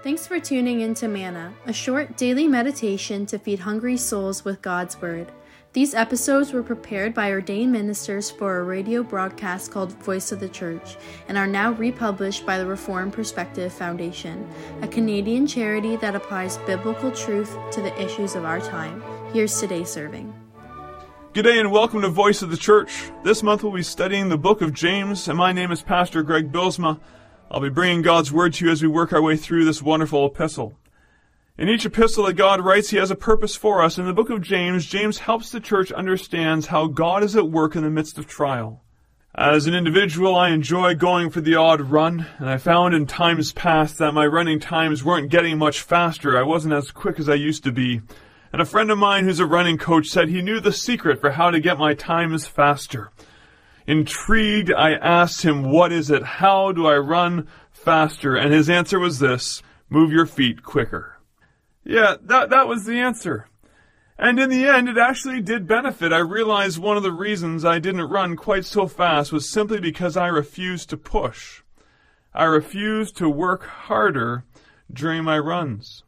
Thanks for tuning in to Manna, a short daily meditation to feed hungry souls with God's Word. These episodes were prepared by ordained ministers for a radio broadcast called Voice of the Church and are now republished by the Reformed Perspective Foundation, a Canadian charity that applies biblical truth to the issues of our time. Here's today's serving. Good day and welcome to Voice of the Church. This month we'll be studying the book of James, and my name is Pastor Greg Bylsma. I'll be bringing God's Word to you as we work our way through this wonderful epistle. In each epistle that God writes, He has a purpose for us. In the book of James, James helps the church understand how God is at work in the midst of trial. As an individual, I enjoy going for the odd run, and I found in times past that my running times weren't getting much faster. I wasn't as quick as I used to be. And a friend of mine who's a running coach said he knew the secret for how to get my times faster. Intrigued, I asked him, what is it? How do I run faster? And his answer was this, move your feet quicker. Yeah, that, that was the answer. And in the end, it actually did benefit. I realized one of the reasons I didn't run quite so fast was simply because I refused to push. I refused to work harder during my runs.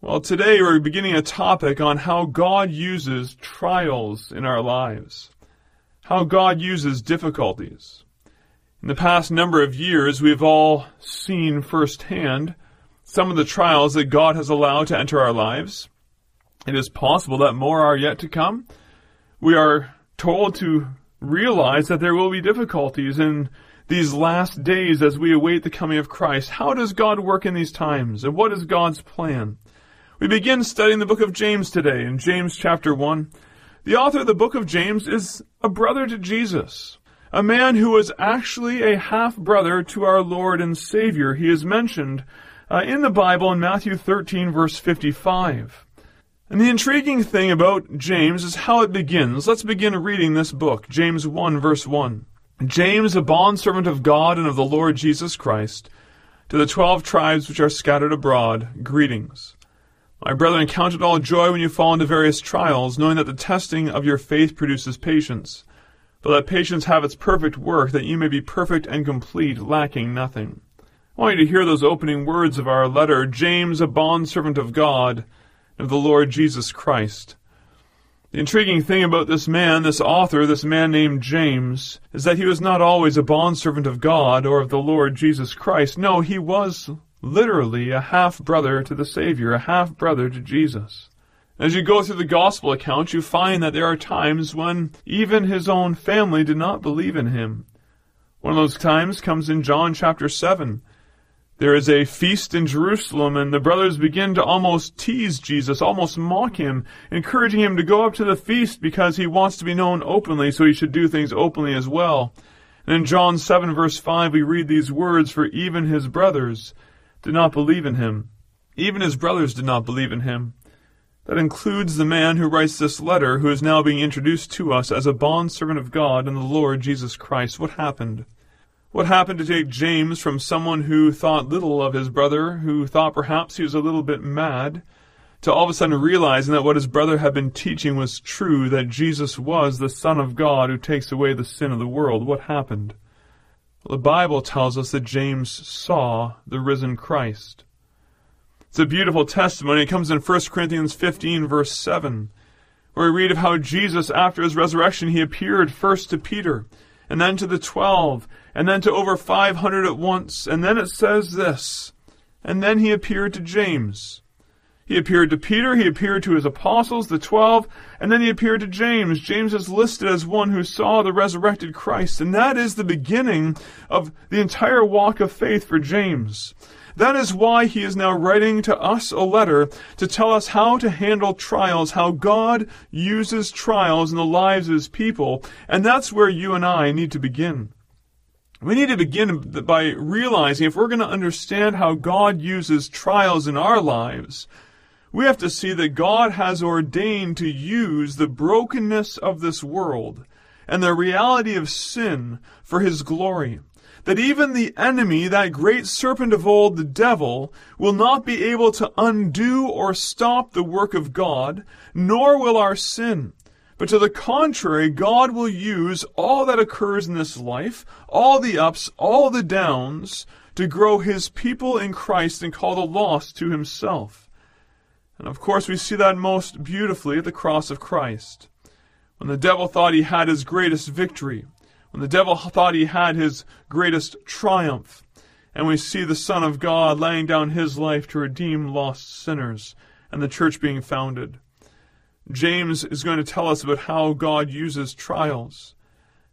Well, today we're beginning a topic on how God uses trials in our lives. How God uses difficulties. In the past number of years, we've all seen firsthand some of the trials that God has allowed to enter our lives. It is possible that more are yet to come. We are told to realize that there will be difficulties in these last days as we await the coming of Christ. How does God work in these times? And what is God's plan? We begin studying the book of James today in James chapter 1. The author of the book of James is a brother to Jesus, a man who was actually a half brother to our Lord and Savior. He is mentioned uh, in the Bible in Matthew 13 verse 55. And the intriguing thing about James is how it begins. Let's begin reading this book, James 1 verse 1. James, a bondservant of God and of the Lord Jesus Christ, to the twelve tribes which are scattered abroad, greetings. My brethren, count it all joy when you fall into various trials, knowing that the testing of your faith produces patience. But let patience have its perfect work, that you may be perfect and complete, lacking nothing. I want you to hear those opening words of our letter, James, a bondservant of God, and of the Lord Jesus Christ. The intriguing thing about this man, this author, this man named James, is that he was not always a bondservant of God or of the Lord Jesus Christ. No, he was literally a half brother to the Savior, a half brother to Jesus. As you go through the gospel accounts, you find that there are times when even his own family did not believe in him. One of those times comes in John chapter 7. There is a feast in Jerusalem, and the brothers begin to almost tease Jesus, almost mock him, encouraging him to go up to the feast because he wants to be known openly, so he should do things openly as well. And in John 7 verse 5, we read these words, For even his brothers did not believe in him. Even his brothers did not believe in him. That includes the man who writes this letter, who is now being introduced to us as a bondservant of God and the Lord Jesus Christ. What happened? What happened to take James from someone who thought little of his brother, who thought perhaps he was a little bit mad, to all of a sudden realizing that what his brother had been teaching was true, that Jesus was the Son of God who takes away the sin of the world? What happened? The Bible tells us that James saw the risen Christ. It's a beautiful testimony. It comes in 1 Corinthians 15 verse 7, where we read of how Jesus, after his resurrection, he appeared first to Peter, and then to the twelve, and then to over 500 at once. And then it says this, and then he appeared to James. He appeared to Peter, he appeared to his apostles, the twelve, and then he appeared to James. James is listed as one who saw the resurrected Christ, and that is the beginning of the entire walk of faith for James. That is why he is now writing to us a letter to tell us how to handle trials, how God uses trials in the lives of his people, and that's where you and I need to begin. We need to begin by realizing if we're going to understand how God uses trials in our lives, we have to see that God has ordained to use the brokenness of this world and the reality of sin for his glory. That even the enemy, that great serpent of old, the devil, will not be able to undo or stop the work of God, nor will our sin. But to the contrary, God will use all that occurs in this life, all the ups, all the downs, to grow his people in Christ and call the lost to himself. And of course, we see that most beautifully at the cross of Christ. When the devil thought he had his greatest victory, when the devil thought he had his greatest triumph, and we see the Son of God laying down his life to redeem lost sinners and the church being founded. James is going to tell us about how God uses trials.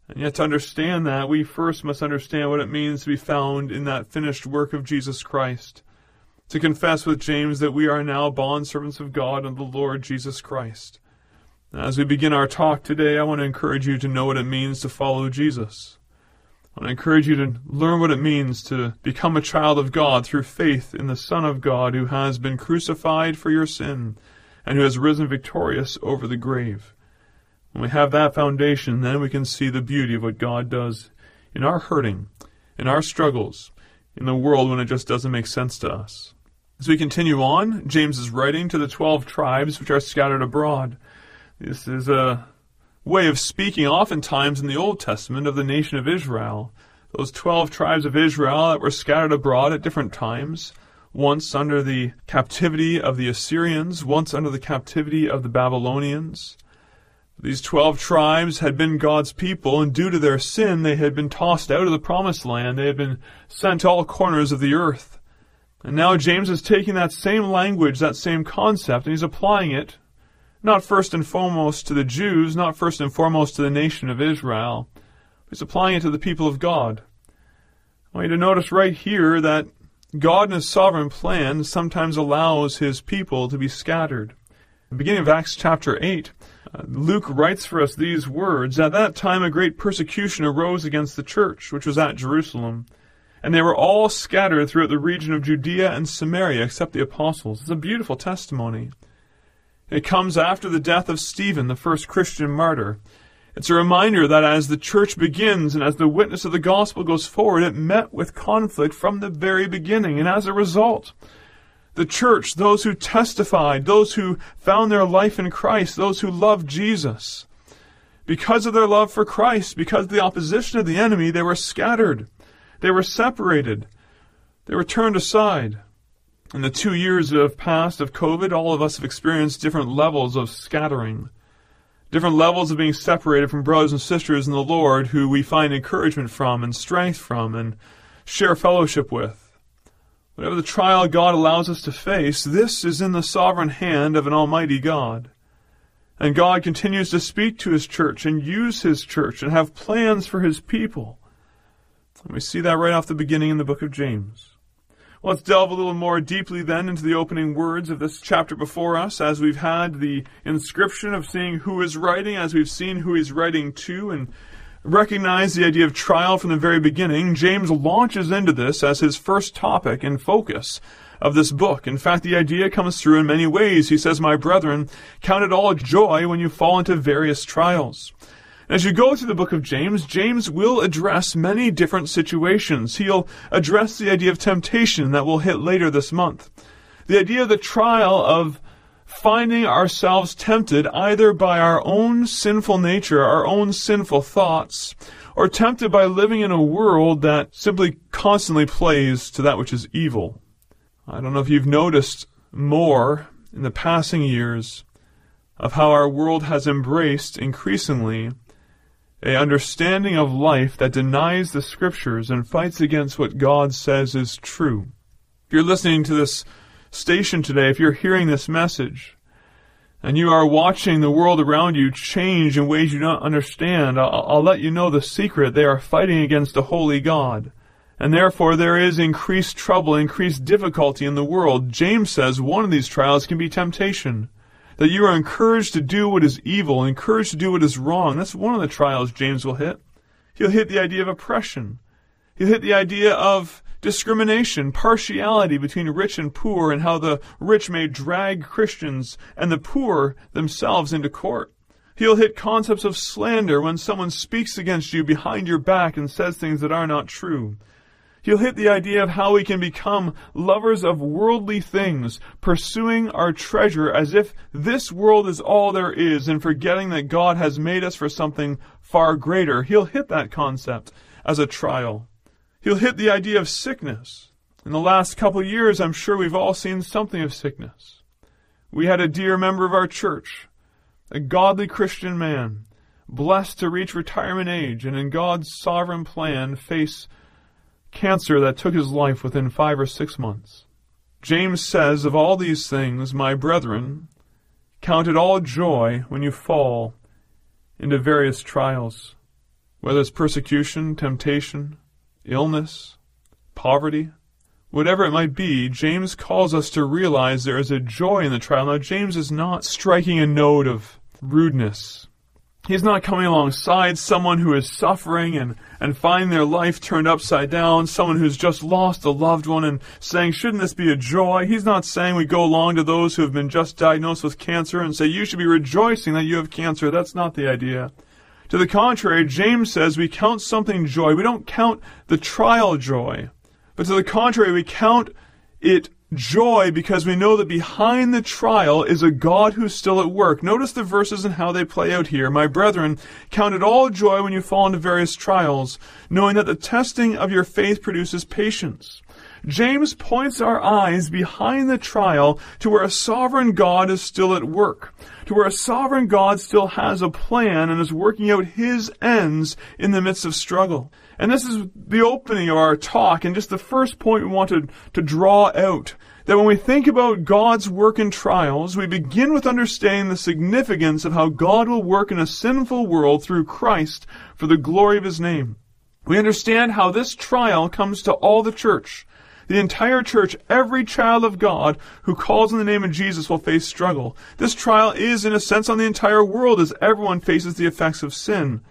And yet, to understand that, we first must understand what it means to be found in that finished work of Jesus Christ. To confess with James that we are now bondservants of God and the Lord Jesus Christ. As we begin our talk today, I want to encourage you to know what it means to follow Jesus. I want to encourage you to learn what it means to become a child of God through faith in the Son of God who has been crucified for your sin and who has risen victorious over the grave. When we have that foundation, then we can see the beauty of what God does in our hurting, in our struggles, in the world when it just doesn't make sense to us. As we continue on, James is writing to the twelve tribes which are scattered abroad. This is a way of speaking oftentimes in the Old Testament of the nation of Israel. Those twelve tribes of Israel that were scattered abroad at different times, once under the captivity of the Assyrians, once under the captivity of the Babylonians. These twelve tribes had been God's people, and due to their sin, they had been tossed out of the promised land. They had been sent to all corners of the earth. And now James is taking that same language, that same concept, and he's applying it not first and foremost to the Jews, not first and foremost to the nation of Israel. But he's applying it to the people of God. I want you to notice right here that God in His sovereign plan sometimes allows His people to be scattered. the beginning of Acts chapter 8, uh, Luke writes for us these words At that time a great persecution arose against the church, which was at Jerusalem. And they were all scattered throughout the region of Judea and Samaria, except the apostles. It's a beautiful testimony. It comes after the death of Stephen, the first Christian martyr. It's a reminder that as the church begins and as the witness of the gospel goes forward, it met with conflict from the very beginning. And as a result, the church, those who testified, those who found their life in Christ, those who loved Jesus, because of their love for Christ, because of the opposition of the enemy, they were scattered. They were separated. They were turned aside. In the two years that have passed of COVID, all of us have experienced different levels of scattering, different levels of being separated from brothers and sisters in the Lord who we find encouragement from and strength from and share fellowship with. Whatever the trial God allows us to face, this is in the sovereign hand of an almighty God. And God continues to speak to His church and use His church and have plans for His people. And we see that right off the beginning in the book of James. Let's delve a little more deeply then into the opening words of this chapter before us, as we've had the inscription of seeing who is writing, as we've seen who he's writing to, and recognize the idea of trial from the very beginning. James launches into this as his first topic and focus of this book. In fact, the idea comes through in many ways. He says, My brethren, count it all joy when you fall into various trials as you go through the book of James, James will address many different situations. He'll address the idea of temptation that we'll hit later this month. The idea of the trial of finding ourselves tempted either by our own sinful nature, our own sinful thoughts, or tempted by living in a world that simply constantly plays to that which is evil. I don't know if you've noticed more in the passing years of how our world has embraced increasingly a understanding of life that denies the scriptures and fights against what God says is true. If you're listening to this station today, if you're hearing this message, and you are watching the world around you change in ways you don't understand, I'll, I'll let you know the secret. They are fighting against a holy God. And therefore there is increased trouble, increased difficulty in the world. James says one of these trials can be temptation that you are encouraged to do what is evil, encouraged to do what is wrong. That's one of the trials James will hit. He'll hit the idea of oppression. He'll hit the idea of discrimination, partiality between rich and poor, and how the rich may drag Christians and the poor themselves into court. He'll hit concepts of slander when someone speaks against you behind your back and says things that are not true. He'll hit the idea of how we can become lovers of worldly things, pursuing our treasure as if this world is all there is and forgetting that God has made us for something far greater. He'll hit that concept as a trial. He'll hit the idea of sickness. In the last couple of years, I'm sure we've all seen something of sickness. We had a dear member of our church, a godly Christian man, blessed to reach retirement age and in God's sovereign plan face cancer that took his life within five or six months. James says, Of all these things, my brethren, count it all joy when you fall into various trials, whether it's persecution, temptation, illness, poverty, whatever it might be, James calls us to realize there is a joy in the trial. Now, James is not striking a note of rudeness He's not coming alongside someone who is suffering and, and finding their life turned upside down, someone who's just lost a loved one and saying, shouldn't this be a joy? He's not saying we go along to those who have been just diagnosed with cancer and say, you should be rejoicing that you have cancer. That's not the idea. To the contrary, James says we count something joy. We don't count the trial joy. But to the contrary, we count it joy because we know that behind the trial is a God who's still at work. Notice the verses and how they play out here. My brethren, count it all joy when you fall into various trials, knowing that the testing of your faith produces patience. James points our eyes behind the trial to where a sovereign God is still at work, to where a sovereign God still has a plan and is working out his ends in the midst of struggle. And this is the opening of our talk and just the first point we want to, to draw out. That when we think about God's work in trials, we begin with understanding the significance of how God will work in a sinful world through Christ for the glory of His name. We understand how this trial comes to all the church. The entire church, every child of God who calls in the name of Jesus will face struggle. This trial is, in a sense, on the entire world as everyone faces the effects of sin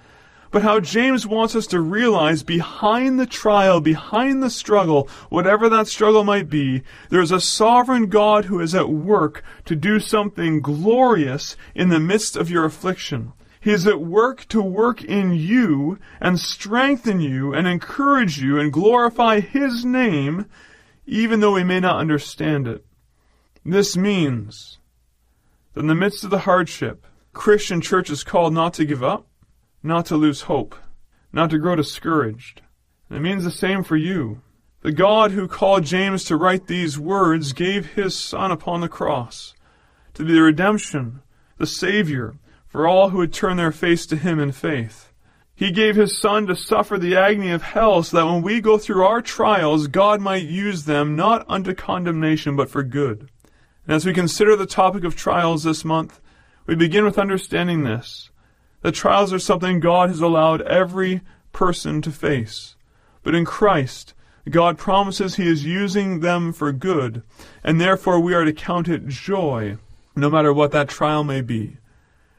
but how James wants us to realize behind the trial, behind the struggle, whatever that struggle might be, there is a sovereign God who is at work to do something glorious in the midst of your affliction. He is at work to work in you and strengthen you and encourage you and glorify His name, even though we may not understand it. This means that in the midst of the hardship, Christian church is called not to give up, not to lose hope, not to grow discouraged. And it means the same for you. The God who called James to write these words gave his Son upon the cross to be the redemption, the Savior, for all who would turn their face to him in faith. He gave his Son to suffer the agony of hell so that when we go through our trials, God might use them not unto condemnation but for good. And as we consider the topic of trials this month, we begin with understanding this that trials are something God has allowed every person to face. But in Christ, God promises He is using them for good, and therefore we are to count it joy, no matter what that trial may be.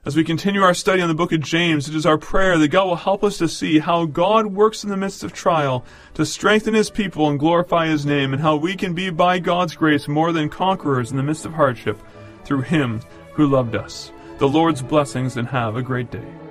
As we continue our study on the book of James, it is our prayer that God will help us to see how God works in the midst of trial to strengthen His people and glorify His name, and how we can be, by God's grace, more than conquerors in the midst of hardship through Him who loved us the Lord's blessings and have a great day.